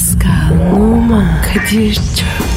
Pascal, Oman, Kadir çok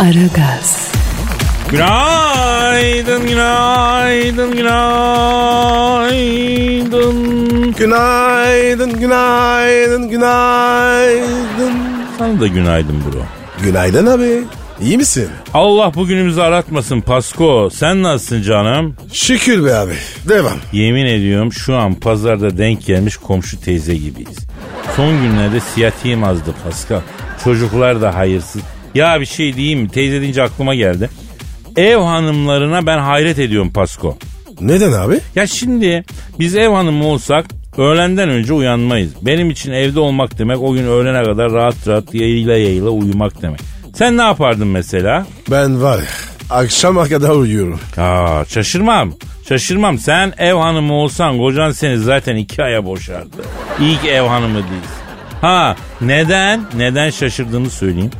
Aragaz, Günaydın, günaydın, günaydın. Günaydın, günaydın, günaydın. Sana da günaydın bro. Günaydın abi. İyi misin? Allah bugünümüzü aratmasın Pasko. Sen nasılsın canım? Şükür be abi. Devam. Yemin ediyorum şu an pazarda denk gelmiş komşu teyze gibiyiz. Son günlerde siyatiğim azdı Pascal. Çocuklar da hayırsız. Ya bir şey diyeyim mi? Teyze deyince aklıma geldi. Ev hanımlarına ben hayret ediyorum Pasko. Neden abi? Ya şimdi biz ev hanımı olsak öğlenden önce uyanmayız. Benim için evde olmak demek o gün öğlene kadar rahat rahat yayla yayla uyumak demek. Sen ne yapardın mesela? Ben var ya akşama kadar uyuyorum. Aa, şaşırmam. Şaşırmam. Sen ev hanımı olsan kocan seni zaten iki aya boşardı. İlk ev hanımı değilsin. Ha neden? Neden şaşırdığını söyleyeyim.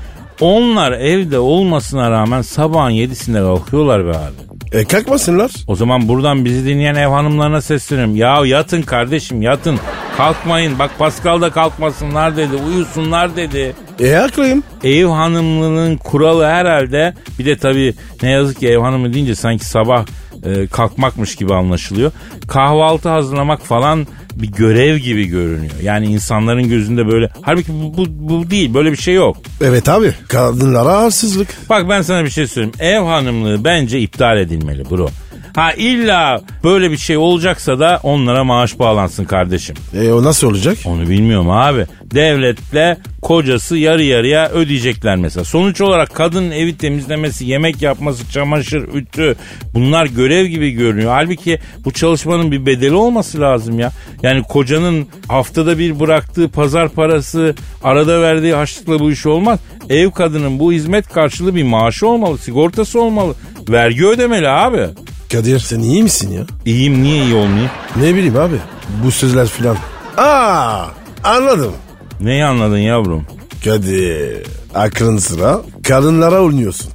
Onlar evde olmasına rağmen sabahın yedisinde kalkıyorlar be abi. E kalkmasınlar. O zaman buradan bizi dinleyen ev hanımlarına sesleniyorum. Ya yatın kardeşim yatın. Kalkmayın. Bak Pascal da kalkmasınlar dedi. Uyusunlar dedi. E haklıyım. Ev hanımlığının kuralı herhalde bir de tabii ne yazık ki ev hanımı deyince sanki sabah e, kalkmakmış gibi anlaşılıyor. Kahvaltı hazırlamak falan bir görev gibi görünüyor. Yani insanların gözünde böyle halbuki bu, bu, bu değil böyle bir şey yok. Evet abi. Kadınlara arsızlık. Bak ben sana bir şey söyleyeyim. Ev hanımlığı bence iptal edilmeli bro. Ha illa böyle bir şey olacaksa da onlara maaş bağlansın kardeşim. E o nasıl olacak? Onu bilmiyorum abi. Devletle kocası yarı yarıya ödeyecekler mesela. Sonuç olarak kadının evi temizlemesi, yemek yapması, çamaşır, ütü bunlar görev gibi görünüyor. Halbuki bu çalışmanın bir bedeli olması lazım ya. Yani kocanın haftada bir bıraktığı pazar parası, arada verdiği harçlıkla bu iş olmaz. Ev kadının bu hizmet karşılığı bir maaşı olmalı, sigortası olmalı. Vergi ödemeli abi. Kadir sen iyi misin ya? İyiyim niye iyi olmayayım? Ne bileyim abi. Bu sözler filan. Aa anladım. Neyi anladın yavrum? Kadir aklın sıra kadınlara oynuyorsun.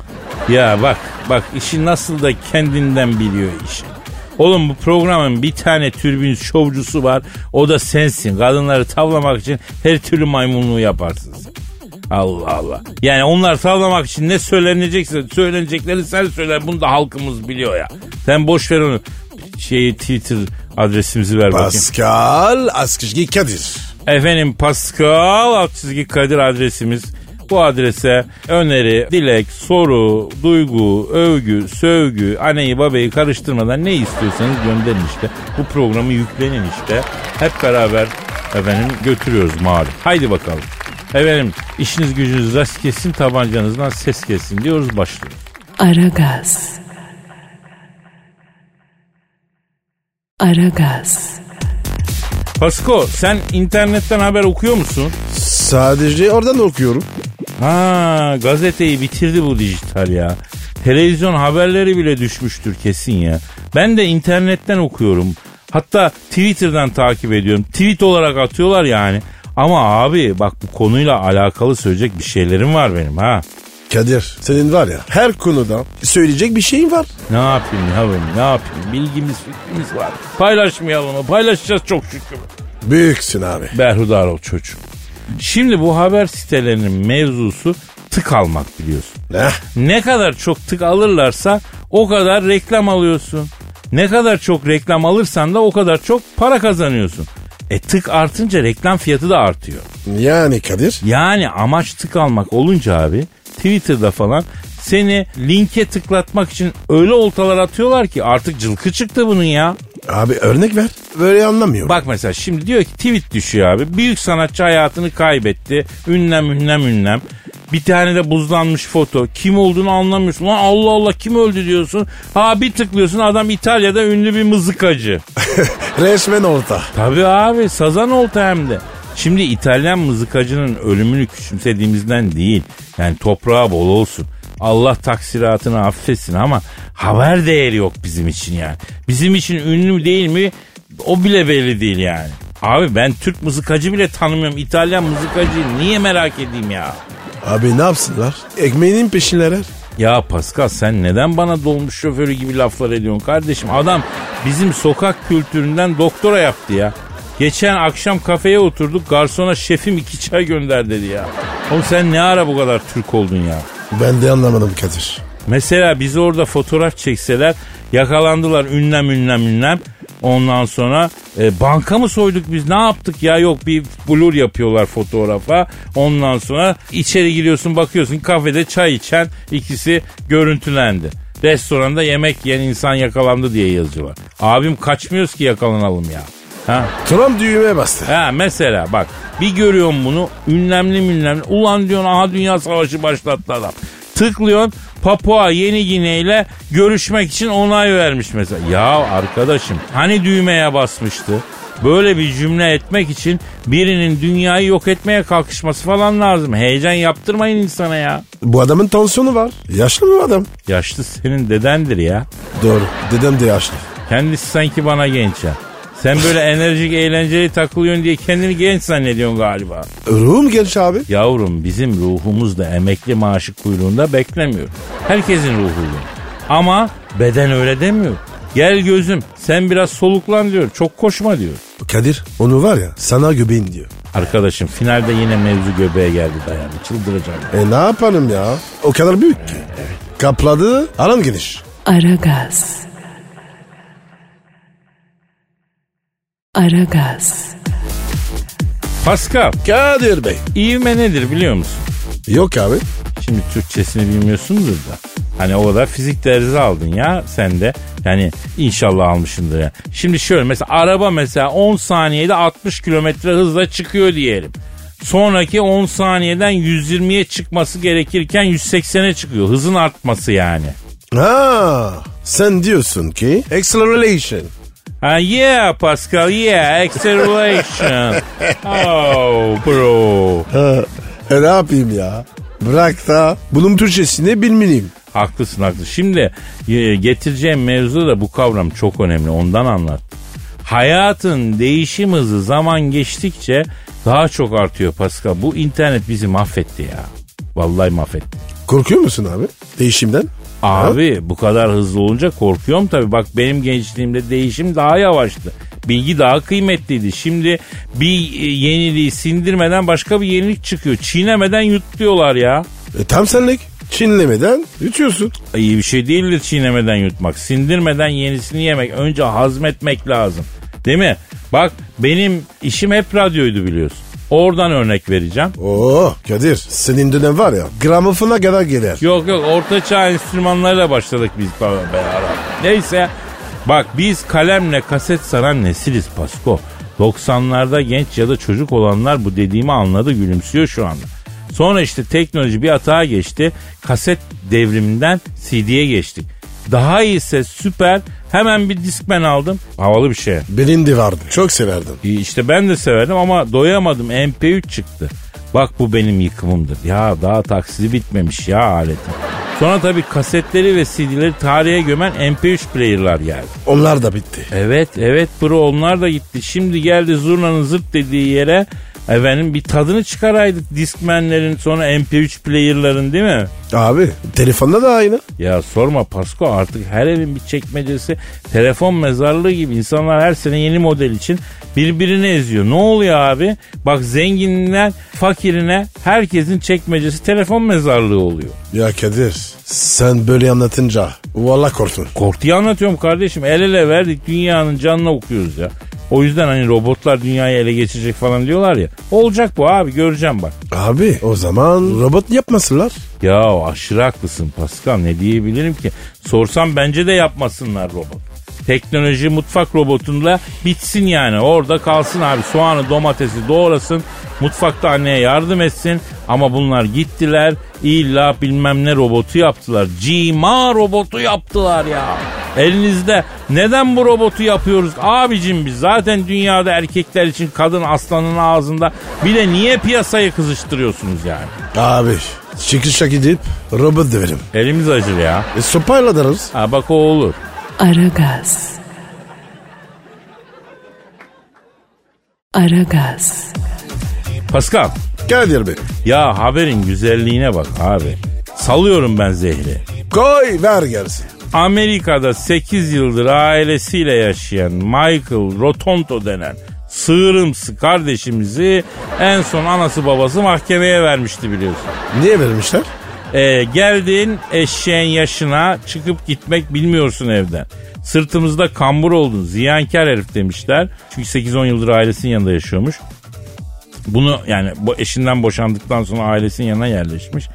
Ya bak bak işi nasıl da kendinden biliyor işi. Oğlum bu programın bir tane türbün şovcusu var. O da sensin. Kadınları tavlamak için her türlü maymunluğu yaparsın. Allah Allah. Yani onlar tavlamak için ne söylenecekse söylenecekleri sen söyler. Bunu da halkımız biliyor ya. Sen boş ver onu. Şeyi Twitter adresimizi ver bakayım. Pascal Askışgi Kadir. Efendim Pascal çizgi Kadir adresimiz. Bu adrese öneri, dilek, soru, duygu, övgü, sövgü, anneyi babayı karıştırmadan ne istiyorsanız gönderin işte. Bu programı yüklenin işte. Hep beraber efendim götürüyoruz malum. Haydi bakalım. Efendim işiniz gücünüz rast kessin tabancanızdan ses kessin diyoruz başlıyoruz. Aragaz. Aragaz, Pasko sen internetten haber okuyor musun? Sadece oradan okuyorum. Ha gazeteyi bitirdi bu dijital ya. Televizyon haberleri bile düşmüştür kesin ya. Ben de internetten okuyorum. Hatta Twitter'dan takip ediyorum. Tweet olarak atıyorlar yani. Ama abi bak bu konuyla alakalı söyleyecek bir şeylerim var benim ha. Kadir senin var ya her konuda söyleyecek bir şeyin var. Ne yapayım yavrum ne yapayım bilgimiz fikrimiz var. Paylaşmayalım mı? Paylaşacağız çok şükür. Büyüksün abi. Berhudar ol çocuğum. Şimdi bu haber sitelerinin mevzusu tık almak biliyorsun. Ne? Ne kadar çok tık alırlarsa o kadar reklam alıyorsun. Ne kadar çok reklam alırsan da o kadar çok para kazanıyorsun. E tık artınca reklam fiyatı da artıyor. Yani Kadir. Yani amaç tık almak olunca abi Twitter'da falan seni linke tıklatmak için öyle oltalar atıyorlar ki artık cılkı çıktı bunun ya. Abi örnek ver. Böyle anlamıyorum. Bak mesela şimdi diyor ki tweet düşüyor abi. Büyük sanatçı hayatını kaybetti. Ünlem ünlem ünlem. Bir tane de buzlanmış foto. Kim olduğunu anlamıyorsun. Lan Allah Allah kim öldü diyorsun. Ha bir tıklıyorsun adam İtalya'da ünlü bir mızıkacı. Resmen orta. Tabii abi sazan olta hem de. Şimdi İtalyan mızıkacının ölümünü küçümsediğimizden değil. Yani toprağı bol olsun. Allah taksiratını affetsin ama haber değeri yok bizim için yani. Bizim için ünlü değil mi o bile belli değil yani. Abi ben Türk mızıkacı bile tanımıyorum. İtalyan mızıkacıyı niye merak edeyim ya? Abi ne yapsınlar? Ekmeğinin peşindeler. Ya Pascal sen neden bana dolmuş şoförü gibi laflar ediyorsun kardeşim? Adam bizim sokak kültüründen doktora yaptı ya. Geçen akşam kafeye oturduk garsona şefim iki çay gönder dedi ya. Oğlum sen ne ara bu kadar Türk oldun ya? Ben de anlamadım Kadir. Mesela bizi orada fotoğraf çekseler yakalandılar ünlem ünlem ünlem. Ondan sonra e, banka mı soyduk biz ne yaptık ya yok bir blur yapıyorlar fotoğrafa. Ondan sonra içeri giriyorsun bakıyorsun kafede çay içen ikisi görüntülendi. Restoranda yemek yiyen insan yakalandı diye yazıyorlar. Abim kaçmıyoruz ki yakalanalım ya. Ha? Trump düğmeye bastı. Ha mesela bak bir görüyorum bunu ünlemli münlemli. Ulan diyorsun aha dünya savaşı başlattı adam. Tıklıyorsun Papua Yeni Gine ile görüşmek için onay vermiş mesela. Ya arkadaşım hani düğmeye basmıştı? Böyle bir cümle etmek için birinin dünyayı yok etmeye kalkışması falan lazım. Heyecan yaptırmayın insana ya. Bu adamın tansiyonu var. Yaşlı mı adam? Yaşlı senin dedendir ya. Doğru. Dedem de yaşlı. Kendisi sanki bana genç ya. Sen böyle enerjik eğlenceli takılıyorsun diye kendini genç zannediyorsun galiba. Ruhum genç abi. Yavrum bizim ruhumuz da emekli maaşı kuyruğunda beklemiyor. Herkesin ruhu öyle. Ama beden öyle demiyor. Gel gözüm sen biraz soluklan diyor. Çok koşma diyor. Kadir onu var ya sana göbeğin diyor. Arkadaşım finalde yine mevzu göbeğe geldi dayandı. Çıldıracağım. E ne yapalım ya? O kadar büyük ki. Kapladı alan geniş. Aragaz. Aragaz. Pascal, Kadir Bey. ivme nedir biliyor musun? Yok abi. Şimdi Türkçesini bilmiyorsundur da. Hani o kadar fizik dersi aldın ya sen de. Yani inşallah almışındır ya. Şimdi şöyle mesela araba mesela 10 saniyede 60 kilometre hızla çıkıyor diyelim. Sonraki 10 saniyeden 120'ye çıkması gerekirken 180'e çıkıyor. Hızın artması yani. Ha, sen diyorsun ki acceleration. Ha, yeah Pascal yeah acceleration. oh bro. E ne yapayım ya? Bırak da bunun Türkçesini bilmeliyim. Haklısın haklısın. Şimdi e, getireceğim mevzu da bu kavram çok önemli. Ondan anlat. Hayatın değişim hızı zaman geçtikçe daha çok artıyor Pascal. Bu internet bizi mahvetti ya. Vallahi mahvetti. Korkuyor musun abi değişimden? Abi bu kadar hızlı olunca korkuyorum tabii. Bak benim gençliğimde değişim daha yavaştı. Bilgi daha kıymetliydi. Şimdi bir e, yeniliği sindirmeden başka bir yenilik çıkıyor. Çiğnemeden yut diyorlar ya. E, tam senlik. Çinlemeden yutuyorsun. İyi bir şey değildir çiğnemeden yutmak. Sindirmeden yenisini yemek. Önce hazmetmek lazım. Değil mi? Bak benim işim hep radyoydu biliyorsun. Oradan örnek vereceğim. Oo Kadir senin dönem var ya gramofona kadar gelir. Yok yok orta çağ enstrümanlarıyla başladık biz be- beraber. Neyse bak biz kalemle kaset saran nesiliz Pasko. 90'larda genç ya da çocuk olanlar bu dediğimi anladı gülümsüyor şu anda. Sonra işte teknoloji bir hata geçti. Kaset devriminden CD'ye geçtik. Daha iyi ses süper. Hemen bir Discman aldım. Havalı bir şey. De vardı. Çok severdim. İyi İşte ben de severdim ama doyamadım. MP3 çıktı. Bak bu benim yıkımımdır. Ya daha taksidi bitmemiş ya aletin. Sonra tabii kasetleri ve CD'leri tarihe gömen MP3 player'lar geldi. Onlar da bitti. Evet evet bro onlar da gitti. Şimdi geldi zurnanın zırt dediği yere efendim bir tadını çıkaraydık Discman'lerin sonra MP3 player'ların değil mi? Abi telefonda da aynı. Ya sorma Pasko artık her evin bir çekmecesi telefon mezarlığı gibi insanlar her sene yeni model için birbirini eziyor. Ne oluyor abi? Bak zenginden fakirine herkesin çekmecesi telefon mezarlığı oluyor. Ya Kadir sen böyle anlatınca valla korktun. Korkuyu anlatıyorum kardeşim. El ele verdik dünyanın canına okuyoruz ya. O yüzden hani robotlar dünyayı ele geçirecek falan diyorlar ya. Olacak bu abi göreceğim bak. Abi o zaman robot yapmasınlar. Ya aşırı haklısın Pascal ne diyebilirim ki? Sorsam bence de yapmasınlar robot. Teknoloji mutfak robotunda bitsin yani. Orada kalsın abi soğanı domatesi doğrasın. Mutfakta anneye yardım etsin. Ama bunlar gittiler illa bilmem ne robotu yaptılar. Cima robotu yaptılar ya. Elinizde Neden bu robotu yapıyoruz abicim biz? Zaten dünyada erkekler için kadın aslanın ağzında. Bir de niye piyasayı kızıştırıyorsunuz yani? Abi çıkışa gidip robot deverim. Elimiz acır ya. E sopayla dararız. Ha bak o olur. Aragaz. Aragaz. Pascal Kadir Bey. ya haberin güzelliğine bak abi. Salıyorum ben zehri. Koy ver gelsin. Amerika'da 8 yıldır ailesiyle yaşayan Michael Rotondo denen sığırımsı kardeşimizi en son anası babası mahkemeye vermişti biliyorsun. Niye vermişler? Ee, geldin eşeğin yaşına çıkıp gitmek bilmiyorsun evden. Sırtımızda kambur oldun ziyankar herif demişler. Çünkü 8-10 yıldır ailesinin yanında yaşıyormuş. Bunu yani bu eşinden boşandıktan sonra ailesinin yanına yerleşmiş.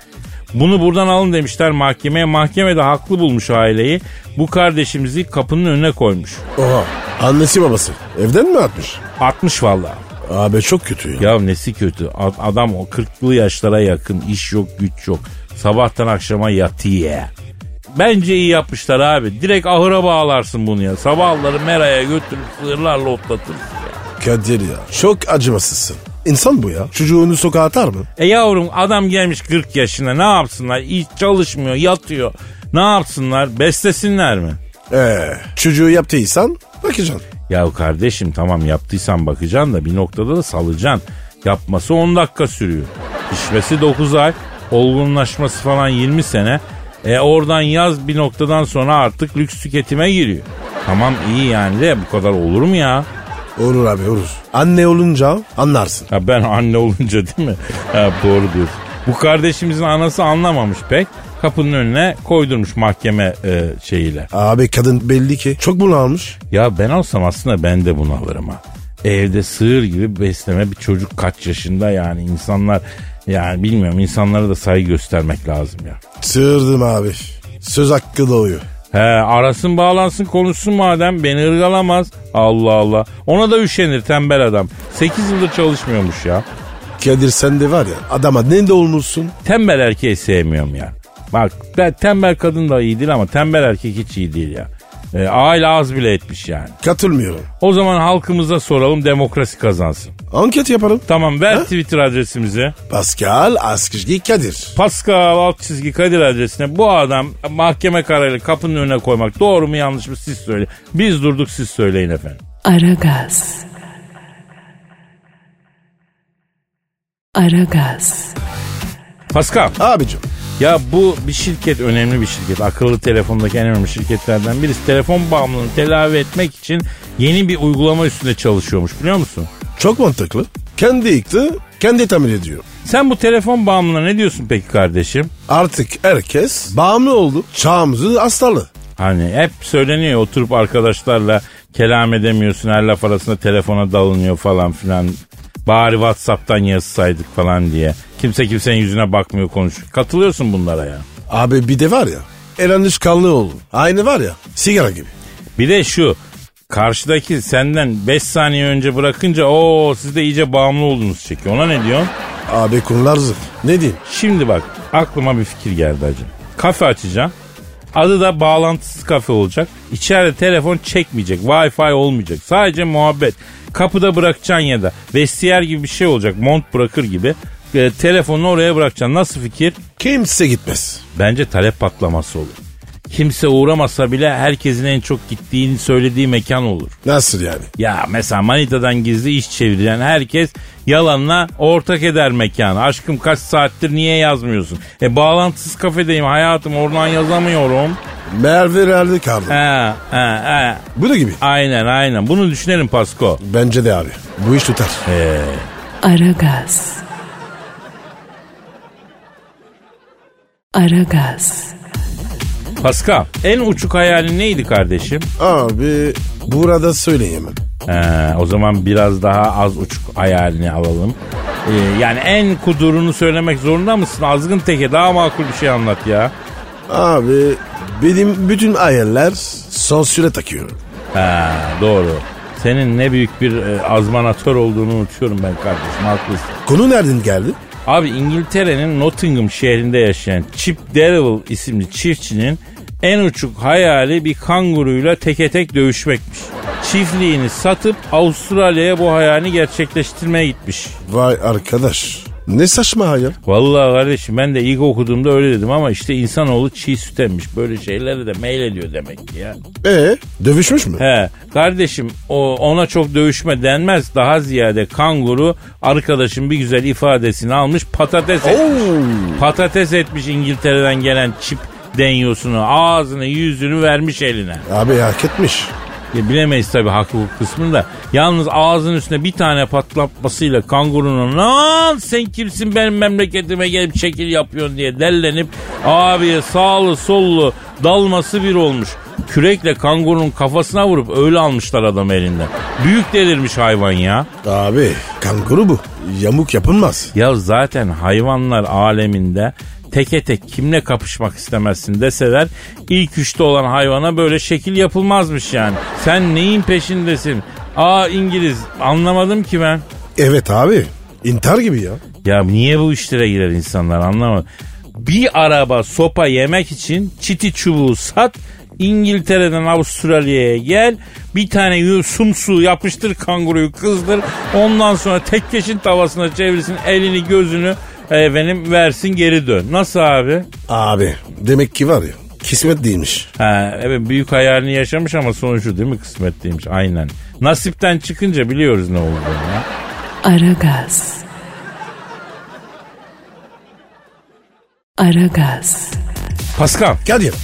Bunu buradan alın demişler mahkemeye. Mahkeme de haklı bulmuş aileyi. Bu kardeşimizi kapının önüne koymuş. Oha. Annesi babası. Evden mi atmış? 60 vallahi. Abi çok kötü ya. Ya nesi kötü? Adam o 40'lı yaşlara yakın iş yok güç yok. Sabahtan akşama yatıyor. Bence iyi yapmışlar abi. Direkt ahıra bağlarsın bunu ya. Sabahları meraya götürüp sığırlarla otlatırsın ya. Kadir ya. Çok acımasızsın. İnsan bu ya. Çocuğunu sokağa atar mı? E yavrum adam gelmiş 40 yaşına ne yapsınlar? Hiç çalışmıyor yatıyor. Ne yapsınlar? Beslesinler mi? Ee, çocuğu yaptıysan bakacaksın. Ya kardeşim tamam yaptıysan bakacaksın da bir noktada da salacaksın. Yapması 10 dakika sürüyor. Pişmesi 9 ay. Olgunlaşması falan 20 sene. E oradan yaz bir noktadan sonra artık lüks tüketime giriyor. Tamam iyi yani de bu kadar olur mu ya? Olur abi olur. Anne olunca anlarsın. Ha ben anne olunca değil mi? Ha, doğru diyorsun. Bu kardeşimizin anası anlamamış pek. Kapının önüne koydurmuş mahkeme e, şeyiyle. Abi kadın belli ki çok bunu almış. Ya ben olsam aslında ben de bunu alırım ha. Evde sığır gibi besleme bir çocuk kaç yaşında yani insanlar yani bilmiyorum insanlara da saygı göstermek lazım ya. Sığırdım abi. Söz hakkı doğuyor. He arasın bağlansın konuşsun madem beni ırgalamaz. Allah Allah. Ona da üşenir tembel adam. 8 yıldır çalışmıyormuş ya. Kadir sen de var ya adama ne de olmuşsun. Tembel erkeği sevmiyorum ya. Bak tembel kadın da iyi değil ama tembel erkek hiç iyi değil ya. E, aile az bile etmiş yani. Katılmıyorum. O zaman halkımıza soralım demokrasi kazansın. Anket yapalım. Tamam ver Twitter adresimizi. Pascal Askışgi Kadir. Pascal alt çizgi Kadir adresine bu adam mahkeme kararıyla kapının önüne koymak doğru mu yanlış mı siz söyleyin. Biz durduk siz söyleyin efendim. Aragaz. Aragaz. Pascal Abicim ya bu bir şirket önemli bir şirket. Akıllı telefondaki en önemli şirketlerden birisi. Telefon bağımlılığını telafi etmek için yeni bir uygulama üstünde çalışıyormuş biliyor musun? çok mantıklı. Kendi yıktı, kendi tamir ediyor. Sen bu telefon bağımlılığına ne diyorsun peki kardeşim? Artık herkes bağımlı oldu. Çağımızın hastalığı. Hani hep söyleniyor oturup arkadaşlarla kelam edemiyorsun her laf arasında telefona dalınıyor falan filan. Bari Whatsapp'tan yazsaydık falan diye. Kimse kimsenin yüzüne bakmıyor konuşuyor. Katılıyorsun bunlara ya. Abi bir de var ya elenmiş kanlı oldu. Aynı var ya sigara gibi. Bir de şu karşıdaki senden 5 saniye önce bırakınca o siz de iyice bağımlı oldunuz çekiyor. Ona ne diyorsun? Abi konular zıt. Ne diyeyim? Şimdi bak aklıma bir fikir geldi hacı. Kafe açacağım. Adı da bağlantısız kafe olacak. İçeride telefon çekmeyecek. Wi-Fi olmayacak. Sadece muhabbet. Kapıda bırakacaksın ya da vestiyer gibi bir şey olacak. Mont bırakır gibi. E, telefonunu oraya bırakacaksın. Nasıl fikir? Kimse gitmez. Bence talep patlaması olur. Kimse uğramasa bile herkesin en çok gittiğini söylediği mekan olur. Nasıl yani? Ya mesela manitadan gizli iş çeviren herkes yalanla ortak eder mekanı. Aşkım kaç saattir niye yazmıyorsun? E bağlantısız kafedeyim hayatım oradan yazamıyorum. Merve verdi kardı. He he he. Bu da gibi. Aynen aynen bunu düşünelim Pasko. Bence de abi. Bu iş tutar. Aragaz. Aragaz. Pascal en uçuk hayalin neydi kardeşim? Abi burada söyleyemem. He, o zaman biraz daha az uçuk hayalini alalım. Ee, yani en kudurunu söylemek zorunda mısın? Azgın teke daha makul bir şey anlat ya. Abi benim bütün hayaller sansüre takıyor. Ha, doğru. Senin ne büyük bir e, azmanatör olduğunu unutuyorum ben kardeşim haklısın. Konu nereden geldi? Abi İngiltere'nin Nottingham şehrinde yaşayan Chip Derrill isimli çiftçinin en uçuk hayali bir kanguruyla teke tek dövüşmekmiş. Çiftliğini satıp Avustralya'ya bu hayalini gerçekleştirmeye gitmiş. Vay arkadaş. Ne saçma hayal. Vallahi kardeşim ben de ilk okuduğumda öyle dedim ama işte insanoğlu çiğ süt emmiş. Böyle şeylere de meylediyor demek ki ya. E dövüşmüş mü? He kardeşim o, ona çok dövüşme denmez. Daha ziyade kanguru arkadaşın bir güzel ifadesini almış patates etmiş. Patates etmiş İngiltere'den gelen çip denyosunu ağzını yüzünü vermiş eline. Abi hak etmiş. Ya bilemeyiz tabii hak hukuk kısmını da. Yalnız ağzının üstüne bir tane patlatmasıyla kangurunun lan sen kimsin benim memleketime gelip şekil yapıyorsun diye dellenip abiye sağlı sollu dalması bir olmuş. Kürekle kangurunun kafasına vurup öyle almışlar adam elinden. Büyük delirmiş hayvan ya. Abi kanguru bu. Yamuk yapılmaz. Ya zaten hayvanlar aleminde teke tek kimle kapışmak istemezsin deseler ilk üçte olan hayvana böyle şekil yapılmazmış yani. Sen neyin peşindesin? Aa İngiliz anlamadım ki ben. Evet abi. İntihar gibi ya. Ya niye bu işlere girer insanlar anlamadım. Bir araba sopa yemek için çiti çubuğu sat İngiltere'den Avustralya'ya gel bir tane sumsu yapıştır kanguruyu kızdır ondan sonra tek keşin tavasına çevirsin elini gözünü efendim versin geri dön. Nasıl abi? Abi demek ki var ya kismet değilmiş. Ha, evet büyük hayalini yaşamış ama sonucu değil mi kısmet değilmiş aynen. Nasipten çıkınca biliyoruz ne olduğunu ya. Aragaz. Aragaz. Pascal, Kadir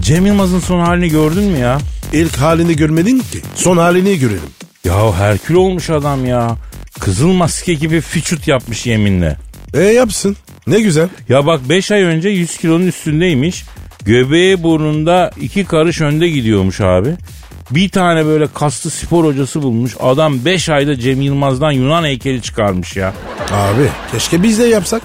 Cem Yılmaz'ın son halini gördün mü ya? ilk halini görmedin ki. Son halini görelim. Ya Herkül olmuş adam ya. Kızıl maske gibi fiçut yapmış yeminle. E yapsın. Ne güzel. Ya bak 5 ay önce 100 kilonun üstündeymiş. Göbeği burnunda iki karış önde gidiyormuş abi. Bir tane böyle kaslı spor hocası bulmuş. Adam 5 ayda Cem Yılmaz'dan Yunan heykeli çıkarmış ya. Abi keşke biz de yapsak.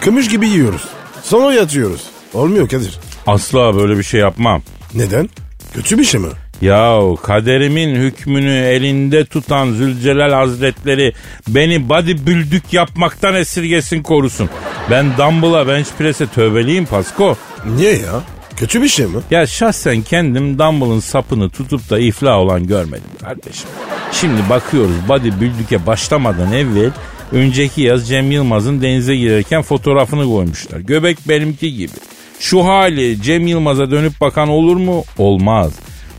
Kımış gibi yiyoruz. Sonra yatıyoruz. Olmuyor Kadir. Asla böyle bir şey yapmam. Neden? Kötü bir şey mi? Yahu kaderimin hükmünü elinde tutan Zülcelal Hazretleri beni bodybuildük yapmaktan esirgesin korusun. Ben dumbbell'a bench press'e tövbeliyim Pasko. Niye ya? Kötü bir şey mi? Ya şahsen kendim dumbbell'ın sapını tutup da iflah olan görmedim kardeşim. Şimdi bakıyoruz bodybuilding'e başlamadan evvel önceki yaz Cem Yılmaz'ın denize girerken fotoğrafını koymuşlar. Göbek benimki gibi. Şu hali Cem Yılmaz'a dönüp bakan olur mu? Olmaz.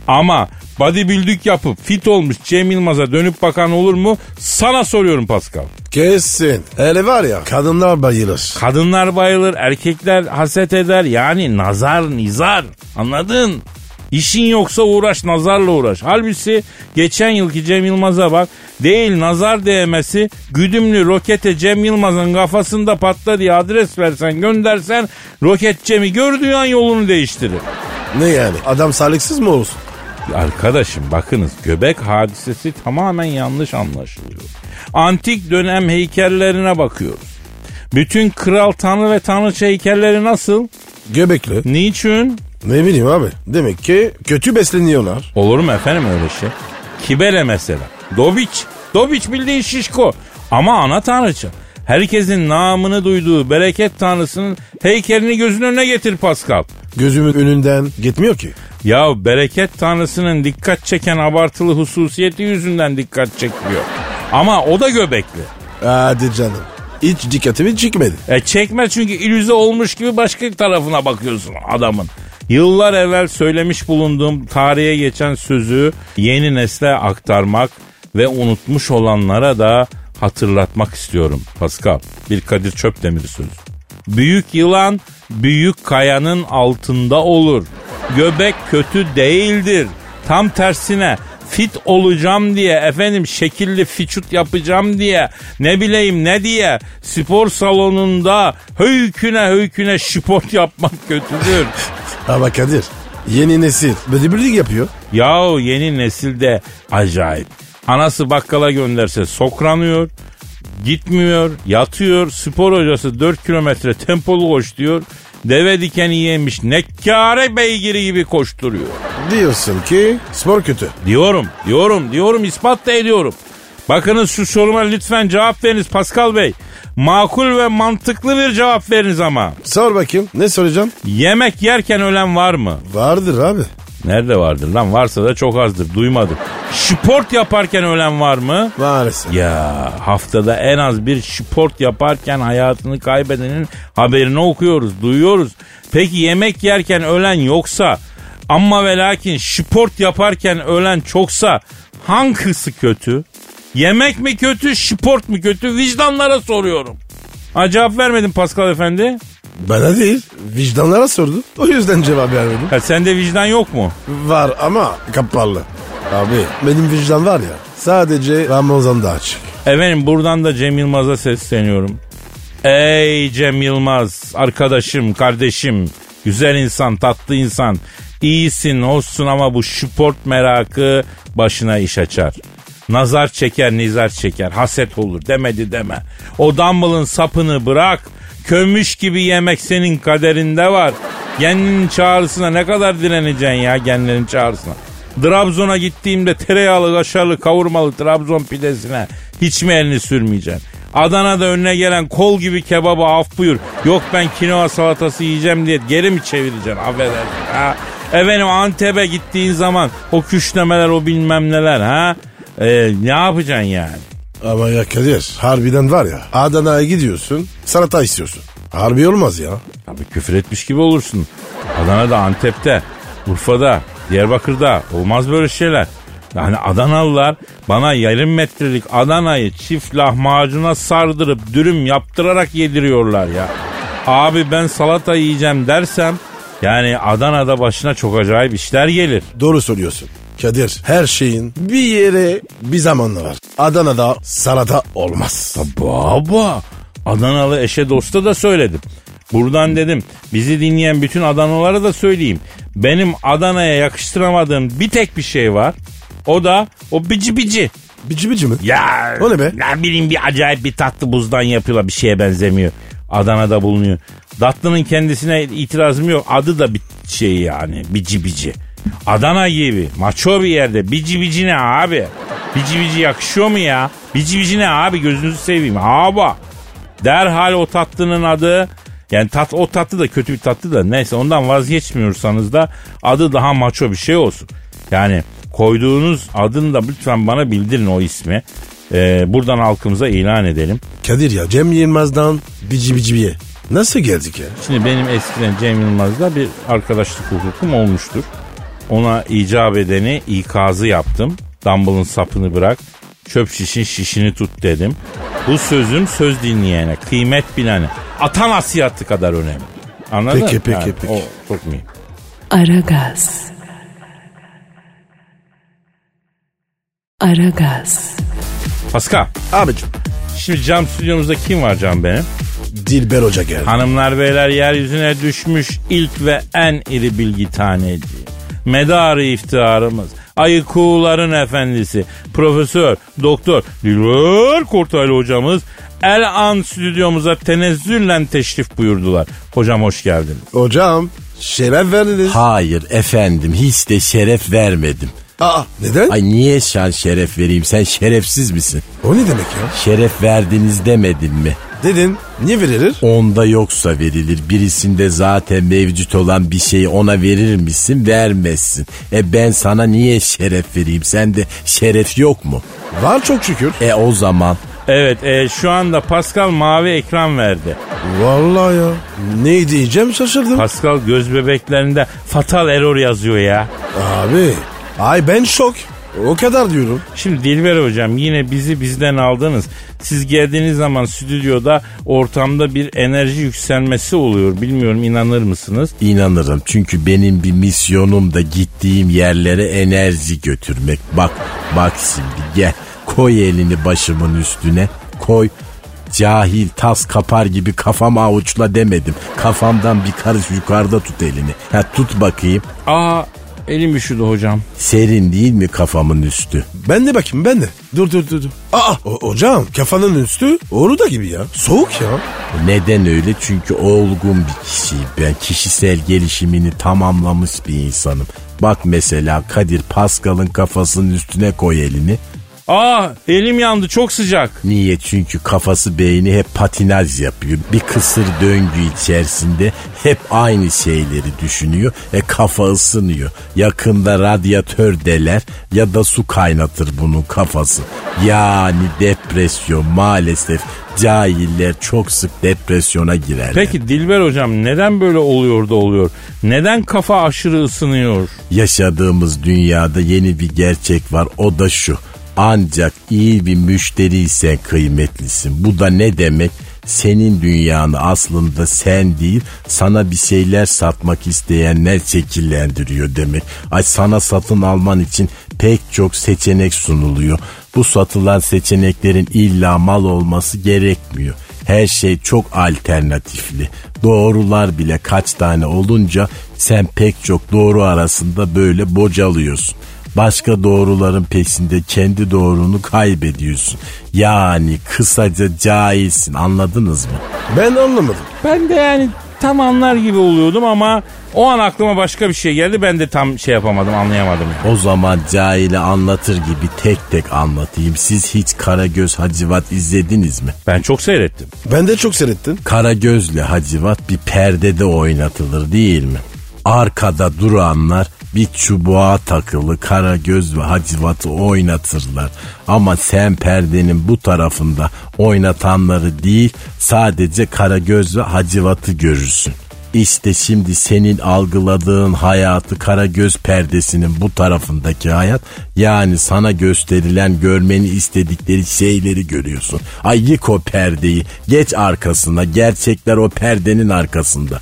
Ama bodybuilding yapıp fit olmuş Cem Yılmaz'a dönüp bakan olur mu? Sana soruyorum Pascal. Kesin. Hele var ya kadınlar bayılır. Kadınlar bayılır, erkekler haset eder. Yani nazar nizar. Anladın? İşin yoksa uğraş nazarla uğraş. Halbuki geçen yılki Cem Yılmaz'a bak. Değil nazar değmesi güdümlü rokete Cem Yılmaz'ın kafasında patla diye adres versen göndersen roket Cem'i gördüğü an yolunu değiştirir. Ne yani? Adam sağlıksız mı olsun? Arkadaşım bakınız göbek hadisesi tamamen yanlış anlaşılıyor. Antik dönem heykellerine bakıyoruz. Bütün kral tanrı ve tanrıça heykelleri nasıl? Göbekli. Niçin? Ne bileyim abi. Demek ki kötü besleniyorlar. Olur mu efendim öyle şey? Kibele mesela. Dobiç. Dobiç bildiğin şişko. Ama ana tanrıça. Herkesin namını duyduğu bereket tanrısının heykelini gözünün önüne getir Pascal. Gözümün önünden gitmiyor ki. Ya bereket tanrısının dikkat çeken abartılı hususiyeti yüzünden dikkat çekiyor. Ama o da göbekli. Hadi canım. Hiç dikkatimi çekmedi. E çekme çünkü illüze olmuş gibi başka tarafına bakıyorsun adamın. Yıllar evvel söylemiş bulunduğum tarihe geçen sözü yeni nesle aktarmak ve unutmuş olanlara da hatırlatmak istiyorum Pascal. Bir Kadir Çöpdemir sözü. Büyük yılan büyük kayanın altında olur. Göbek kötü değildir. Tam tersine fit olacağım diye efendim şekilli fiçut yapacağım diye ne bileyim ne diye spor salonunda höyküne höyküne şipot yapmak kötüdür. Ama Kadir yeni nesil bodybuilding yapıyor. Yahu yeni nesilde acayip. Anası bakkala gönderse sokranıyor, gitmiyor, yatıyor. Spor hocası 4 kilometre tempolu koş diyor. Deve dikeni yemiş nekkare beygiri gibi koşturuyor. Diyorsun ki spor kötü. Diyorum, diyorum, diyorum ispat da ediyorum. Bakınız şu soruma lütfen cevap veriniz Pascal Bey. Makul ve mantıklı bir cevap veriniz ama. Sor bakayım ne soracağım? Yemek yerken ölen var mı? Vardır abi. Nerede vardır lan? Varsa da çok azdır. Duymadım. Sport yaparken ölen var mı? Maalesef. Ya haftada en az bir sport yaparken hayatını kaybedenin haberini okuyoruz, duyuyoruz. Peki yemek yerken ölen yoksa ama ve lakin sport yaparken ölen çoksa hangisi kötü? Yemek mi kötü, sport mu kötü? Vicdanlara soruyorum. Ha cevap vermedin Pascal Efendi. Bana değil vicdanlara sordu. O yüzden cevap vermedim. Ha sende vicdan yok mu? Var ama kapalı. Abi benim vicdan var ya sadece Ramazan'da açık. Efendim buradan da Cem Yılmaz'a sesleniyorum. Ey Cem Yılmaz arkadaşım kardeşim güzel insan tatlı insan iyisin olsun ama bu sport merakı başına iş açar. Nazar çeker nizar çeker haset olur demedi deme. O dumbbell'ın sapını bırak kömüş gibi yemek senin kaderinde var. Kendinin çağrısına ne kadar direneceksin ya kendinin çağrısına. Trabzon'a gittiğimde tereyağlı, kaşarlı, kavurmalı Trabzon pidesine hiç mi elini sürmeyeceksin? Adana'da önüne gelen kol gibi kebabı af buyur. Yok ben kinoa salatası yiyeceğim diye geri mi çevireceksin? Affedersin ha? Efendim Antep'e gittiğin zaman o küşlemeler o bilmem neler ha? Ee, ne yapacaksın yani? Ama ya Kadir harbiden var ya Adana'ya gidiyorsun salata istiyorsun. Harbi olmaz ya. Abi küfür etmiş gibi olursun. Adana'da, Antep'te, Urfa'da, Diyarbakır'da olmaz böyle şeyler. Yani Adanalılar bana yarım metrelik Adana'yı çift lahmacuna sardırıp dürüm yaptırarak yediriyorlar ya. Abi ben salata yiyeceğim dersem yani Adana'da başına çok acayip işler gelir. Doğru söylüyorsun. Kadir her şeyin bir yere bir zamanı var. Adana'da salata olmaz. Baba Adanalı eşe dosta da söyledim. Buradan dedim bizi dinleyen bütün Adanalılara da söyleyeyim. Benim Adana'ya yakıştıramadığım bir tek bir şey var. O da o bici bici. Bici bici mi? Ya O ne be? Ne bileyim bir acayip bir tatlı buzdan yapıyorlar bir şeye benzemiyor. Adana'da bulunuyor. Tatlının kendisine itirazım yok. Adı da bir şey yani bici bici. Adana gibi maço bir yerde bici bici ne abi? Bici bici yakışıyor mu ya? Bici bici ne abi gözünüzü seveyim. Abi. Derhal o tatlının adı yani tat o tatlı da kötü bir tatlı da neyse ondan vazgeçmiyorsanız da adı daha maço bir şey olsun. Yani koyduğunuz adını da lütfen bana bildirin o ismi. Ee, buradan halkımıza ilan edelim. Kadir ya Cem Yılmaz'dan bici biciye. Nasıl geldik ya? Şimdi benim eskiden Cem Yılmaz'la bir arkadaşlık hukukum olmuştur. Ona icap edeni ikazı yaptım. Dumbbell'ın sapını bırak. Çöp şişin şişini tut dedim. Bu sözüm söz dinleyene, kıymet bilene, ata nasihatı kadar önemli. Anladın? Peki, peki, Yani peki. O çok mühim. Aragaz. Aragaz. Pascal, Abicim şimdi cam stüdyomuzda kim var cam benim? Dilber Hoca geldi. Hanımlar beyler yeryüzüne düşmüş ilk ve en iri bilgi taneci. Medarı iftiharımız. Ayı kuğuların efendisi. Profesör, doktor Dilber Kortaylı hocamız El An stüdyomuza tenezzülle teşrif buyurdular. Hocam hoş geldiniz. Hocam şeref verdiniz. Hayır efendim hiç de şeref vermedim. Aa neden? Ay niye şan şeref vereyim sen şerefsiz misin? O ne demek ya? Şeref verdiniz demedim mi? Dedin niye verilir? Onda yoksa verilir. Birisinde zaten mevcut olan bir şeyi ona verir misin? Vermezsin. E ben sana niye şeref vereyim? Sende şeref yok mu? Var çok şükür. E o zaman Evet e, şu anda Pascal mavi ekran verdi. Vallahi ya. Ne diyeceğim şaşırdım. Pascal göz bebeklerinde fatal error yazıyor ya. Abi. Ay ben şok. O kadar diyorum. Şimdi Dilber hocam yine bizi bizden aldınız. Siz geldiğiniz zaman stüdyoda ortamda bir enerji yükselmesi oluyor. Bilmiyorum inanır mısınız? inanırım. Çünkü benim bir misyonum da gittiğim yerlere enerji götürmek. Bak bak şimdi gel koy elini başımın üstüne koy cahil tas kapar gibi kafam avuçla demedim. Kafamdan bir karış yukarıda tut elini. Ha tut bakayım. Aa elim üşüdü hocam. Serin değil mi kafamın üstü? Ben de bakayım ben de. Dur dur dur. dur. Aa o- hocam kafanın üstü Orada gibi ya. Soğuk ya. Neden öyle? Çünkü olgun bir kişiyim. Ben kişisel gelişimini tamamlamış bir insanım. Bak mesela Kadir Pascal'ın kafasının üstüne koy elini. Ah elim yandı çok sıcak. Niye? Çünkü kafası beyni hep patinaj yapıyor. Bir kısır döngü içerisinde hep aynı şeyleri düşünüyor. E kafa ısınıyor. Yakında radyatör deler ya da su kaynatır bunun kafası. Yani depresyon maalesef cahiller çok sık depresyona girerler. Peki Dilber hocam neden böyle oluyor da oluyor? Neden kafa aşırı ısınıyor? Yaşadığımız dünyada yeni bir gerçek var o da şu. Ancak iyi bir müşteriysen kıymetlisin. Bu da ne demek? Senin dünyanı aslında sen değil sana bir şeyler satmak isteyenler şekillendiriyor demek. Ay sana satın alman için pek çok seçenek sunuluyor. Bu satılan seçeneklerin illa mal olması gerekmiyor. Her şey çok alternatifli. Doğrular bile kaç tane olunca sen pek çok doğru arasında böyle bocalıyorsun. Başka doğruların peşinde kendi doğrunu kaybediyorsun. Yani kısaca cahilsin anladınız mı? Ben anlamadım. Ben de yani tam anlar gibi oluyordum ama o an aklıma başka bir şey geldi. Ben de tam şey yapamadım anlayamadım. yani. O zaman cahile anlatır gibi tek tek anlatayım. Siz hiç Karagöz Hacivat izlediniz mi? Ben çok seyrettim. Ben de çok seyrettim. Karagözle Hacivat bir perdede oynatılır değil mi? Arkada duranlar bir çubuğa takılı Karagöz ve Hacivat'ı oynatırlar. Ama sen perdenin bu tarafında oynatanları değil sadece Karagöz ve Hacivat'ı görürsün. İşte şimdi senin algıladığın hayatı Karagöz perdesinin bu tarafındaki hayat yani sana gösterilen görmeni istedikleri şeyleri görüyorsun. Ay yık o perdeyi geç arkasına gerçekler o perdenin arkasında.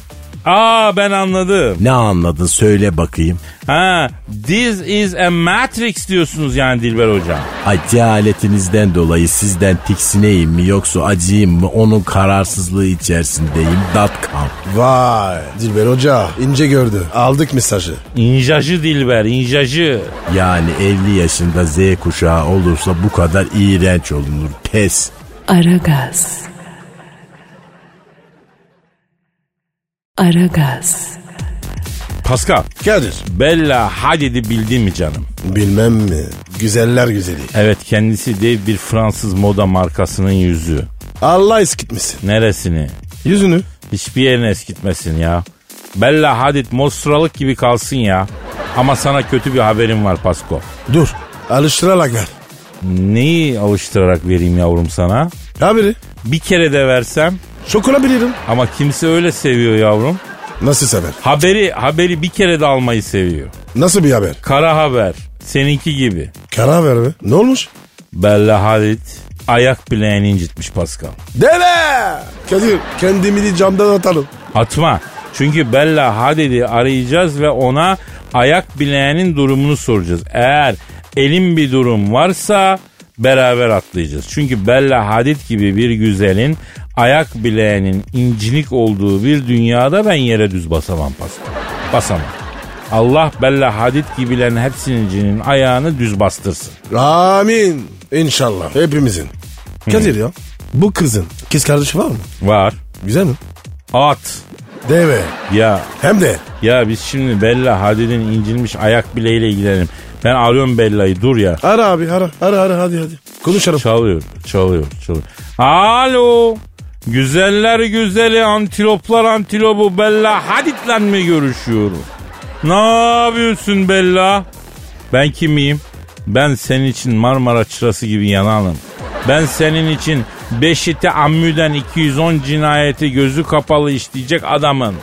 Aa ben anladım. Ne anladın söyle bakayım. Ha this is a matrix diyorsunuz yani Dilber hocam. Ay cehaletinizden dolayı sizden tiksineyim mi yoksa acıyım mı onun kararsızlığı içerisindeyim. .com. Vay Dilber Hoca ince gördü. Aldık mesajı. İnjacı Dilber injacı. Yani 50 yaşında Z kuşağı olursa bu kadar iğrenç olunur. Pes. Aragaz. Aragaz. Pascal. Kadir. Bella Hadid'i bildin mi canım? Bilmem mi? Güzeller güzeli. Evet kendisi dev bir Fransız moda markasının yüzü. Allah eskitmesin. Neresini? Yüzünü. Hiçbir yerini eskitmesin ya. Bella Hadid mostralık gibi kalsın ya. Ama sana kötü bir haberim var Pasko. Dur. Alıştırarak ver. Neyi alıştırarak vereyim yavrum sana? Haberi. Bir kere de versem Şok olabilirim. ama kimse öyle seviyor yavrum. Nasıl sever? Haberi haberi bir kere de almayı seviyor. Nasıl bir haber? Kara haber. Seninki gibi. Karar ver be. Ne olmuş? Bella Hadid ayak bileğini incitmiş Pascal. Deve! Kadir kendimi camdan atalım. Atma. Çünkü Bella Hadid'i arayacağız ve ona ayak bileğinin durumunu soracağız. Eğer elin bir durum varsa beraber atlayacağız. Çünkü Bella Hadid gibi bir güzelin ayak bileğinin incinik olduğu bir dünyada ben yere düz basamam Pascal. Basamam. Allah Bella Hadid gibilerin hepsinin ayağını düz bastırsın. Amin. İnşallah. Hepimizin. Kadir ya. Bu kızın kız kardeşi var mı? Var. Güzel mi? At. Deve. Ya Hem de ya biz şimdi Bella Hadid'in incinmiş ayak bileğiyle ilgilenelim. Ben arıyorum Bella'yı dur ya. ara abi ara. Ara ara hadi hadi. Konuşalım. Çalıyor, çalıyor, çalıyor. Alo. Güzeller güzeli antiloplar antilopu Bella Hadid'le mi görüşüyorum? Ne yapıyorsun Bella? Ben kimiyim? Ben senin için Marmara çırası gibi yananım. Ben senin için Beşikte Ammü'den 210 cinayeti gözü kapalı işleyecek adamın.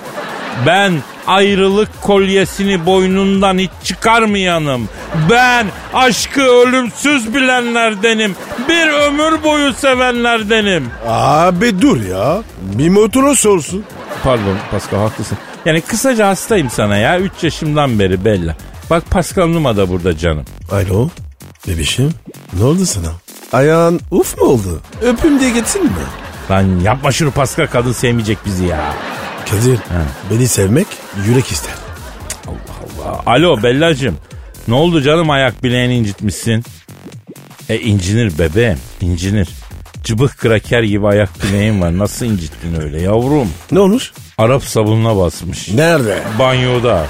Ben ayrılık kolyesini boynundan hiç çıkarmayanım. Ben aşkı ölümsüz bilenlerdenim. Bir ömür boyu sevenlerdenim. Abi dur ya. Bir motoru sorsun. Pardon Pascal haklısın. Yani kısaca hastayım sana ya. 3 yaşımdan beri Bella. Bak Pascal Numa da burada canım. Alo. Bebişim. Ne oldu sana? Ayağın uf mu oldu? Öpüm diye geçsin mi? Lan yapma şunu Pascal kadın sevmeyecek bizi ya. Kadir beni sevmek yürek ister. Alo Bellacığım. Ne oldu canım ayak bileğini incitmişsin? E incinir bebeğim incinir. Cıbık kraker gibi ayak bileğin var. Nasıl incittin öyle yavrum? Ne olmuş? Arap sabununa basmış. Nerede? Banyoda.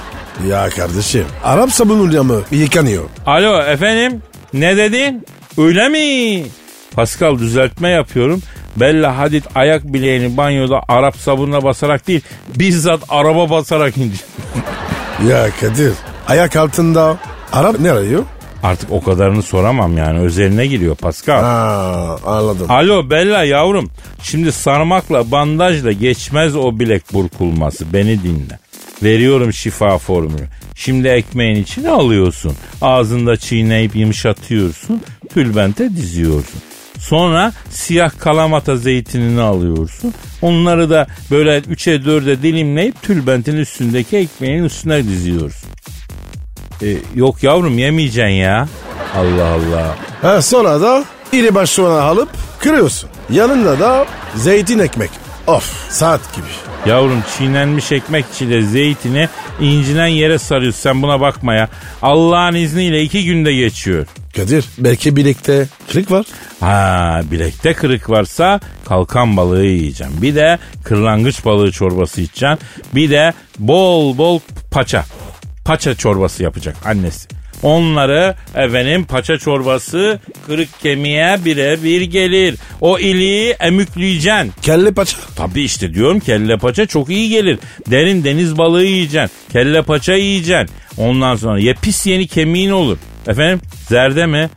Ya kardeşim. Arap sabunuyla mı yıkanıyor? Alo efendim ne dedin? Öyle mi? Pascal düzeltme yapıyorum. Bella Hadid ayak bileğini banyoda Arap sabununa basarak değil bizzat araba basarak ince. Ya Kadir ayak altında Arap ne arıyor? Artık o kadarını soramam yani özeline giriyor Pascal. Ha anladım. Alo Bella yavrum. Şimdi sarmakla bandajla geçmez o bilek burkulması. Beni dinle. Veriyorum şifa formülü. Şimdi ekmeğin içine alıyorsun. Ağzında çiğneyip yumuşatıyorsun. Tülbente diziyorsun. Sonra siyah kalamata zeytinini alıyorsun. Onları da böyle 3'e 4'e dilimleyip tülbentin üstündeki ekmeğin üstüne diziyorsun. E, yok yavrum yemeyeceksin ya. Allah Allah. Ha, sonra da iri başına alıp kırıyorsun. Yanında da zeytin ekmek. Of saat gibi. Yavrum çiğnenmiş ekmek içinde zeytini incinen yere sarıyorsun. Sen buna bakma ya. Allah'ın izniyle iki günde geçiyor. Kadir belki bilekte kırık var. Ha bilekte kırık varsa kalkan balığı yiyeceğim. Bir de kırlangıç balığı çorbası içeceğim. Bir de bol bol paça. Paça çorbası yapacak annesi. Onları efendim paça çorbası kırık kemiğe birebir gelir. O iliği emükleyeceksin. Kelle paça. Tabii işte diyorum kelle paça çok iyi gelir. Derin deniz balığı yiyeceksin. Kelle paça yiyeceksin. Ondan sonra ye pis yeni kemiğin olur. Efendim zerde mi?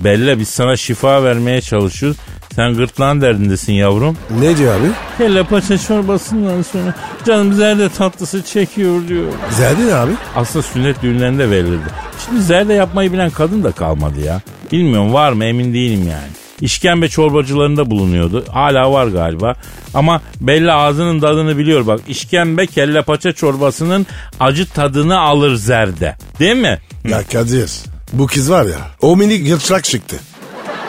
Belle biz sana şifa vermeye çalışıyoruz. Sen gırtlağın derdindesin yavrum. Ne diyor abi? Kelle paça çorbasından sonra canım zerde tatlısı çekiyor diyor. Zerdi ne abi? Aslında sünnet düğünlerinde verildi. Şimdi zerde yapmayı bilen kadın da kalmadı ya. Bilmiyorum var mı emin değilim yani. İşkembe çorbacılarında bulunuyordu. Hala var galiba. Ama belli ağzının tadını biliyor bak. İşkembe kelle paça çorbasının acı tadını alır zerde. Değil mi? Ya Kadir bu kız var ya o minik gırtlak çıktı.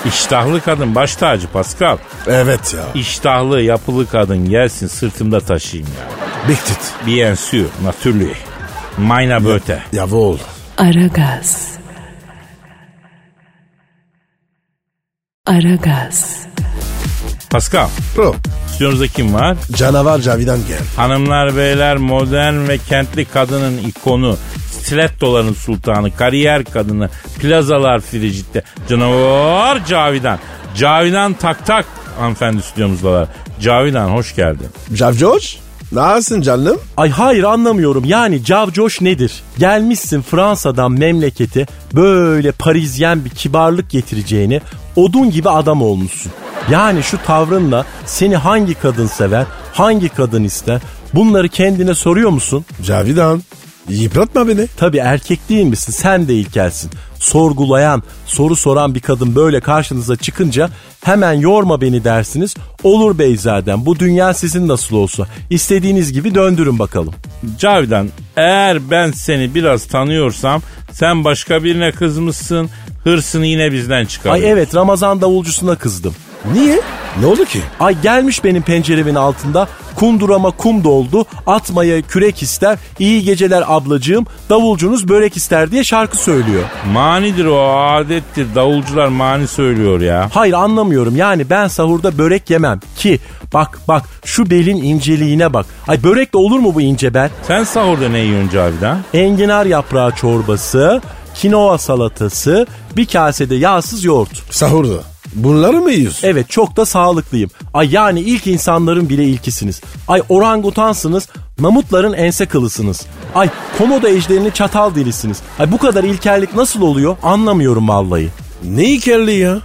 İştahlı kadın baş tacı Pascal. Evet ya. İştahlı yapılı kadın gelsin sırtımda taşıyayım ya. Biktit. Bien sûr, natürlich. Meine Böte. Jawohl. Aragaz. Aragaz. Pascal, Bro. stüdyomuzda kim var? Canavar Cavidan gel. Hanımlar beyler modern ve kentli kadının ikonu, stilettoların sultanı, kariyer kadını, plazalar frijitte, canavar Cavidan. Cavidan tak tak hanımefendi stüdyomuzdalar. Cavidan hoş geldin. Cav George. Nasılsın canım? Ay hayır anlamıyorum yani cavcoş nedir? Gelmişsin Fransa'dan memlekete böyle Parizyen bir kibarlık getireceğini odun gibi adam olmuşsun. Yani şu tavrınla seni hangi kadın sever, hangi kadın ister bunları kendine soruyor musun? Cavidan. Yıpratma beni. Tabi erkek değil misin sen de ilkelsin. Sorgulayan, soru soran bir kadın böyle karşınıza çıkınca hemen yorma beni dersiniz. Olur beyzadem bu dünya sizin nasıl olsa istediğiniz gibi döndürün bakalım. Cavidan eğer ben seni biraz tanıyorsam sen başka birine kızmışsın hırsını yine bizden çıkar. Ay evet Ramazan davulcusuna kızdım. Niye? Ne oldu ki? Ay gelmiş benim penceremin altında kundurama kum doldu atmaya kürek ister iyi geceler ablacığım davulcunuz börek ister diye şarkı söylüyor. Manidir o adettir davulcular mani söylüyor ya. Hayır anlamıyorum yani ben sahurda börek yemem ki bak bak şu belin inceliğine bak. Ay börek de olur mu bu ince bel? Sen sahurda ne yiyorsun Cavidan? Enginar yaprağı çorbası, kinoa salatası, bir kasede yağsız yoğurt. Sahurda. Bunları mı yiyorsun? Evet çok da sağlıklıyım. Ay yani ilk insanların bile ilkisiniz. Ay orangutansınız, mamutların ense kılısınız. Ay komodo ejderini çatal dilisiniz. Ay bu kadar ilkellik nasıl oluyor anlamıyorum vallahi. Ne ikerli ya?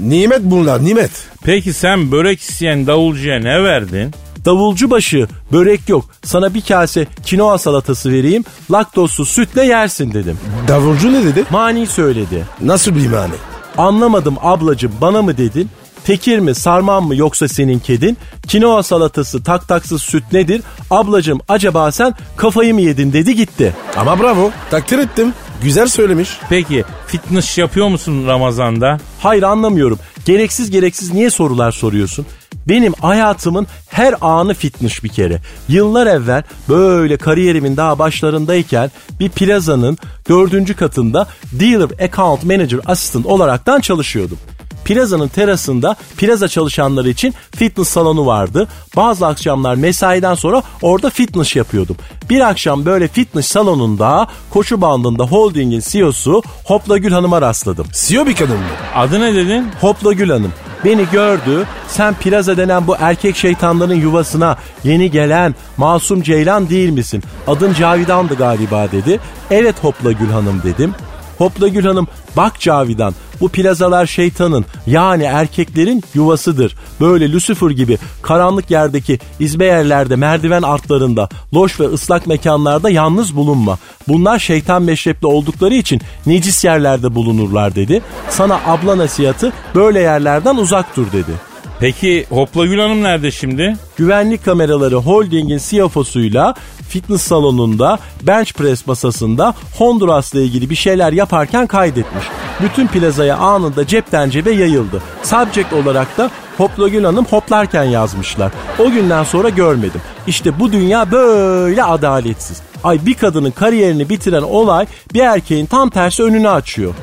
Nimet bunlar nimet. Peki sen börek isteyen davulcuya ne verdin? Davulcu başı börek yok sana bir kase kinoa salatası vereyim laktozsuz sütle yersin dedim. Davulcu ne dedi? Mani söyledi. Nasıl bir mani? Anlamadım ablacım bana mı dedin? Tekir mi sarman mı yoksa senin kedin? Kinoa salatası tak taksız süt nedir? Ablacım acaba sen kafayı mı yedin dedi gitti. Ama bravo. Takdir ettim. Güzel söylemiş. Peki fitness yapıyor musun Ramazan'da? Hayır anlamıyorum. Gereksiz gereksiz niye sorular soruyorsun? Benim hayatımın her anı fitmiş bir kere. Yıllar evvel böyle kariyerimin daha başlarındayken bir plazanın dördüncü katında Dealer Account Manager Assistant olaraktan çalışıyordum. Plazanın terasında plaza çalışanları için fitness salonu vardı. Bazı akşamlar mesaiden sonra orada fitness yapıyordum. Bir akşam böyle fitness salonunda koşu bandında holdingin CEO'su Hopla Gül Hanım'a rastladım. CEO bir kadın mı? Adı ne dedin? Hopla Gül Hanım beni gördü. Sen plaza denen bu erkek şeytanların yuvasına yeni gelen masum ceylan değil misin? Adın Cavidan'dı galiba dedi. Evet Hopla Gül Hanım dedim. Hopla Gül Hanım bak Cavidan bu plazalar şeytanın yani erkeklerin yuvasıdır. Böyle Lucifer gibi karanlık yerdeki izbe yerlerde merdiven altlarında loş ve ıslak mekanlarda yalnız bulunma. Bunlar şeytan meşrepli oldukları için necis yerlerde bulunurlar dedi. Sana abla nasihatı böyle yerlerden uzak dur dedi. Peki Hopla Gül Hanım nerede şimdi? Güvenlik kameraları holdingin CFO'suyla fitness salonunda bench press masasında Honduras'la ilgili bir şeyler yaparken kaydetmiş. Bütün plazaya anında cepten cebe yayıldı. Subject olarak da Hopla Gül Hanım hoplarken yazmışlar. O günden sonra görmedim. İşte bu dünya böyle adaletsiz. Ay bir kadının kariyerini bitiren olay bir erkeğin tam tersi önünü açıyor.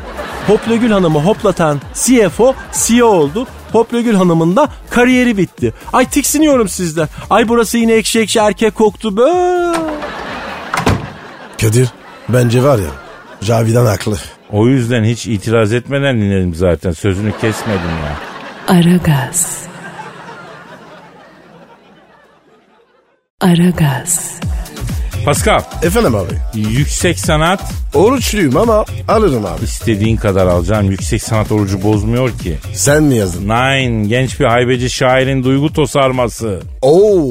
Hopla Gül Hanım'ı hoplatan CFO CEO oldu. Hopla Gül Hanım'ın da kariyeri bitti. Ay tiksiniyorum sizden. Ay burası yine ekşi ekşi erkek koktu be. Kadir bence var ya Cavidan haklı. O yüzden hiç itiraz etmeden dinledim zaten. Sözünü kesmedim ya. Aragaz. Aragaz. Pascal, Efendim abi yüksek sanat oruçluyum ama alırım abi. istediğin kadar alacaksın. Yüksek sanat orucu bozmuyor ki. Sen mi yazdın? Nine, genç bir haybeci şairin duygu tosarması. Oo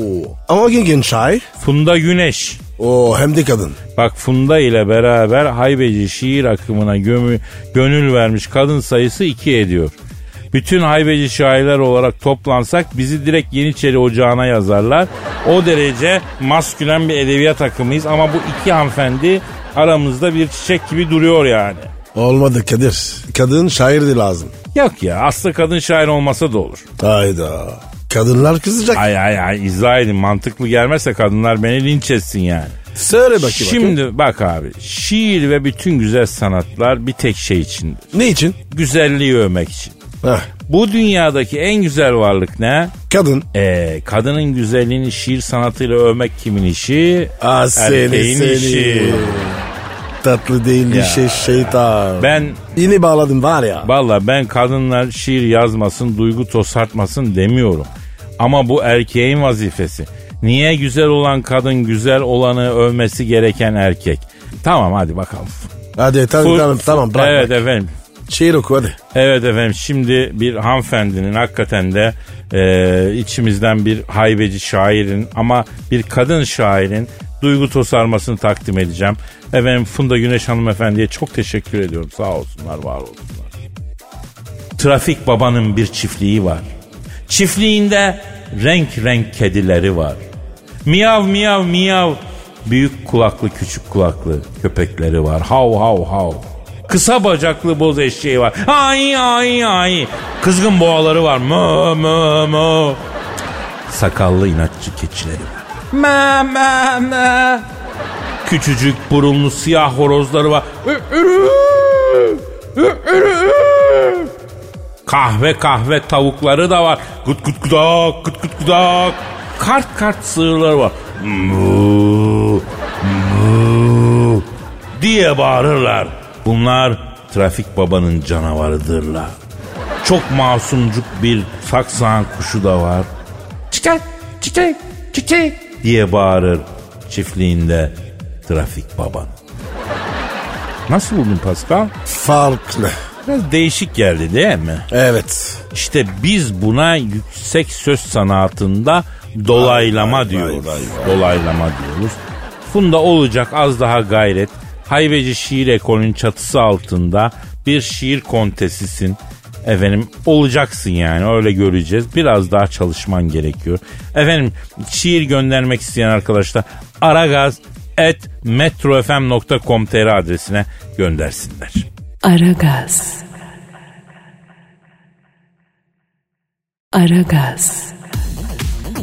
ama genç şair. Funda Güneş. Oo hem de kadın. Bak Funda ile beraber haybeci şiir akımına gömü, gönül vermiş kadın sayısı iki ediyor. Bütün haybeci şairler olarak toplansak bizi direkt Yeniçeri Ocağı'na yazarlar. O derece maskülen bir edebiyat akımıyız ama bu iki hanımefendi aramızda bir çiçek gibi duruyor yani. Olmadı Kadir. Kadın şair de lazım. Yok ya aslında kadın şair olmasa da olur. Hayda. Kadınlar kızacak. Ay ay ay izah edin mantıklı gelmezse kadınlar beni linç etsin yani. Söyle bakayım. bakayım. Şimdi bak abi şiir ve bütün güzel sanatlar bir tek şey içindir. Ne için? Güzelliği övmek için. Heh, Bu dünyadaki en güzel varlık ne? kadın. Ee, kadının güzelliğini şiir sanatıyla övmek kimin işi? Ah seni seni. işi. Tatlı değil Ya. şey şeytan. Ben Yine bağladım var ya. valla ben kadınlar şiir yazmasın, duygu tosartmasın demiyorum. Ama bu erkeğin vazifesi. Niye güzel olan kadın güzel olanı övmesi gereken erkek? Tamam hadi bakalım. Hadi tamam Fur- tamam tamam bırak. Evet bırak. efendim. Şiir oku hadi. Evet efendim şimdi bir hanımefendinin hakikaten de e, içimizden bir haybeci şairin ama bir kadın şairin duygu tosarmasını takdim edeceğim. Efendim Funda Güneş hanımefendiye çok teşekkür ediyorum. Sağ olsunlar, var olsunlar. Trafik babanın bir çiftliği var. Çiftliğinde renk renk kedileri var. Miyav miyav miyav. Büyük kulaklı küçük kulaklı köpekleri var. Hav hav hav. Kısa bacaklı boz eşeği var. Ay ay ay. Kızgın boğaları var. Mö mö mö. Sakallı inatçı keçileri var. Mö mö mö. Küçücük burunlu siyah horozları var. Kahve kahve tavukları da var. Gut gut gudak, gut gut gudak. Kart kart sığırları var. Mu, mu diye bağırırlar. Bunlar trafik babanın canavarıdırlar. Çok masumcuk bir saksan kuşu da var. Çiçek, çiçek, çiçek diye bağırır çiftliğinde trafik baban. Nasıl buldun Pascal? Farklı. Biraz değişik geldi değil mi? Evet. İşte biz buna yüksek söz sanatında dolaylama Vay, vay, diyoruz. vay, vay. Dolaylama diyoruz. Funda olacak az daha gayret. Haybeci şiir ekolünün çatısı altında bir şiir kontesisin. Efendim olacaksın yani öyle göreceğiz. Biraz daha çalışman gerekiyor. Efendim şiir göndermek isteyen arkadaşlar aragaz at metrofm.com.tr adresine göndersinler. Aragaz. Aragaz.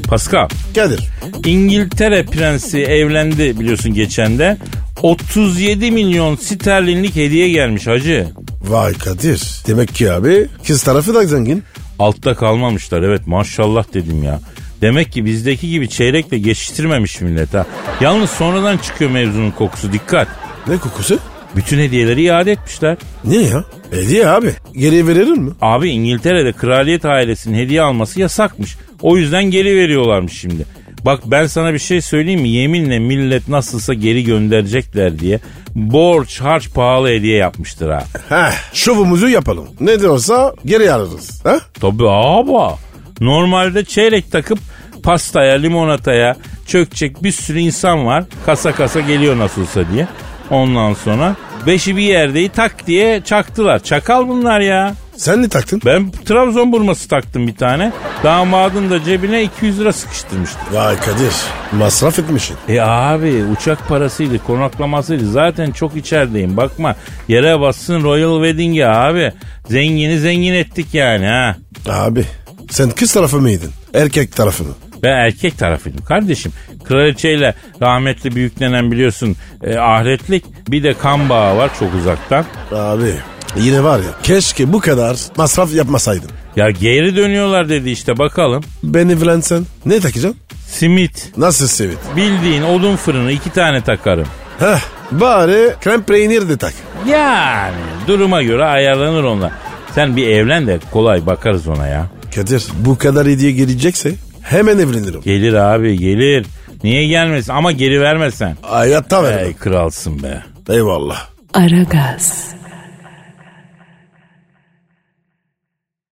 Pascal. Kadir. İngiltere prensi evlendi biliyorsun geçen de. 37 milyon sterlinlik hediye gelmiş hacı. Vay Kadir. Demek ki abi kız tarafı da zengin. Altta kalmamışlar evet maşallah dedim ya. Demek ki bizdeki gibi çeyrekle geçiştirmemiş millet ha. Yalnız sonradan çıkıyor mevzunun kokusu dikkat. Ne kokusu? Bütün hediyeleri iade etmişler. Niye ya? Hediye abi. Geri verir mi? Abi İngiltere'de kraliyet ailesinin hediye alması yasakmış. O yüzden geri veriyorlarmış şimdi. Bak ben sana bir şey söyleyeyim mi? Yeminle millet nasılsa geri gönderecekler diye borç harç pahalı hediye yapmıştır ha. Heh, şovumuzu yapalım. Ne diyorsa geri alırız. Ha? Tabii abi. Normalde çeyrek takıp pastaya, limonataya çökecek bir sürü insan var. Kasa kasa geliyor nasılsa diye. Ondan sonra beşi bir yerdeyi tak diye çaktılar. Çakal bunlar ya. Sen ne taktın? Ben Trabzon burması taktım bir tane. Damadın da cebine 200 lira sıkıştırmıştım. Vay Kadir. Masraf etmişsin. E abi uçak parasıydı, konaklamasıydı. Zaten çok içerideyim. Bakma yere bassın Royal Wedding'e abi. Zengini zengin ettik yani ha. Abi sen kız tarafı mıydın? Erkek tarafı mı? Ben erkek tarafıydım kardeşim. Kraliçeyle rahmetli büyüklenen biliyorsun e, ahretlik. Bir de kan bağı var çok uzaktan. Abi yine var ya keşke bu kadar masraf yapmasaydın. Ya geri dönüyorlar dedi işte bakalım. Ben evlensen ne takacaksın? Simit. Nasıl sevit? Bildiğin odun fırını iki tane takarım. Heh bari krem peynir de tak. Yani duruma göre ayarlanır onlar. Sen bir evlen de kolay bakarız ona ya. Kadir bu kadar hediye gelecekse hemen evlenirim. Gelir abi gelir. Niye gelmesin ama geri vermesen. Hayatta vermem. Ey kralsın be. Eyvallah. Aragaz.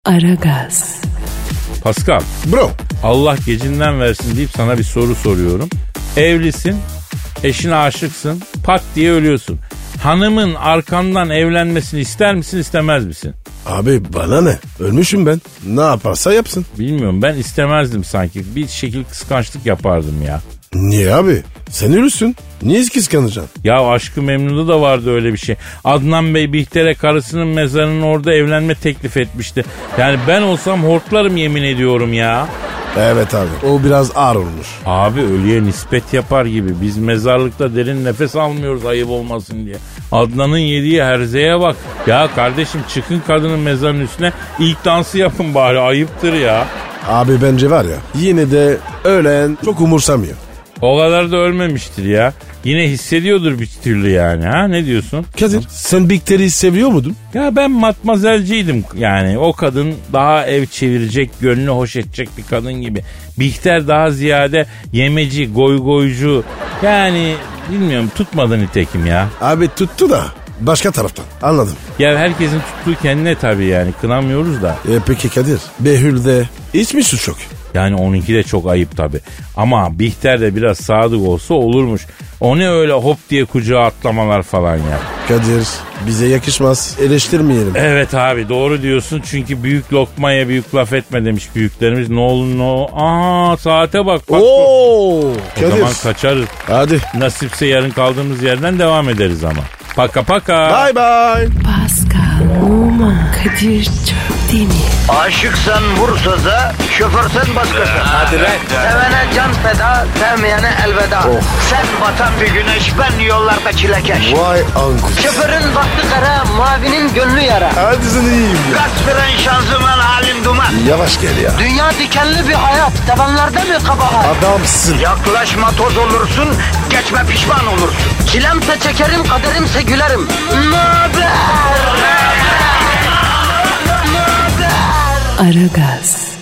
Aragaz. Pascal Bro Allah gecinden versin deyip sana bir soru soruyorum. Evlisin, eşine aşıksın, pat diye ölüyorsun. Hanımın arkandan evlenmesini ister misin istemez misin? abi bana ne? Ölmüşüm ben. Ne yaparsa yapsın. Bilmiyorum ben istemezdim sanki. Bir şekil kıskançlık yapardım ya. Niye abi? Sen ölürsün. Niye kıskanacaksın? Ya aşkı memnuda da vardı öyle bir şey. Adnan Bey Bihter'e karısının mezarının orada evlenme teklif etmişti. Yani ben olsam hortlarım yemin ediyorum ya. Evet abi. O biraz ağır olmuş. Abi ölüye nispet yapar gibi. Biz mezarlıkta derin nefes almıyoruz ayıp olmasın diye. Adnan'ın yediği herzeye bak. Ya kardeşim çıkın kadının mezarının üstüne ilk dansı yapın bari ayıptır ya. Abi bence var ya yine de ölen çok umursamıyor. O kadar da ölmemiştir ya. Yine hissediyordur bir türlü yani ha ne diyorsun? Kadir sen Big Terry'i seviyor muydun? Ya ben matmazelciydim yani o kadın daha ev çevirecek gönlü hoş edecek bir kadın gibi. Bihter daha ziyade yemeci goygoycu yani bilmiyorum tutmadı nitekim ya. Abi tuttu da başka taraftan anladım. Ya herkesin tuttuğu kendine tabii yani kınamıyoruz da. E peki Kadir Behül'de hiç mi suç yok? Yani onunki de çok ayıp tabii. Ama Bihter de biraz sadık olsa olurmuş. O ne öyle hop diye kucağa atlamalar falan ya. Kadir bize yakışmaz eleştirmeyelim. Evet abi doğru diyorsun çünkü büyük lokmaya büyük laf etme demiş büyüklerimiz. Ne olur ne olur. Aa saate bak. bak Oo o Kadir. zaman kaçarız. Hadi Nasipse yarın kaldığımız yerden devam ederiz ama. Paka paka. bye bye. Pascal, Oman, Kadir çok değil mi? Aşıksan vursa da, şoförsen başkasın. Hadi Sevene can feda, sevmeyene elveda. Sen batan bir güneş, ben yollarda çilekeş. Vay anku. Şoförün baktı kara, mavinin gönlü yara. Hadi sen iyiyim ya. Kasperen şanzıman halin duman. Yavaş gel ya. Dünya dikenli bir hayat, sevenlerde mi kabahar? Adamsın. Yaklaşma toz olursun, geçme pişman olursun. Çilemse çekerim, kaderimse gülerim. Möber! Aragaz.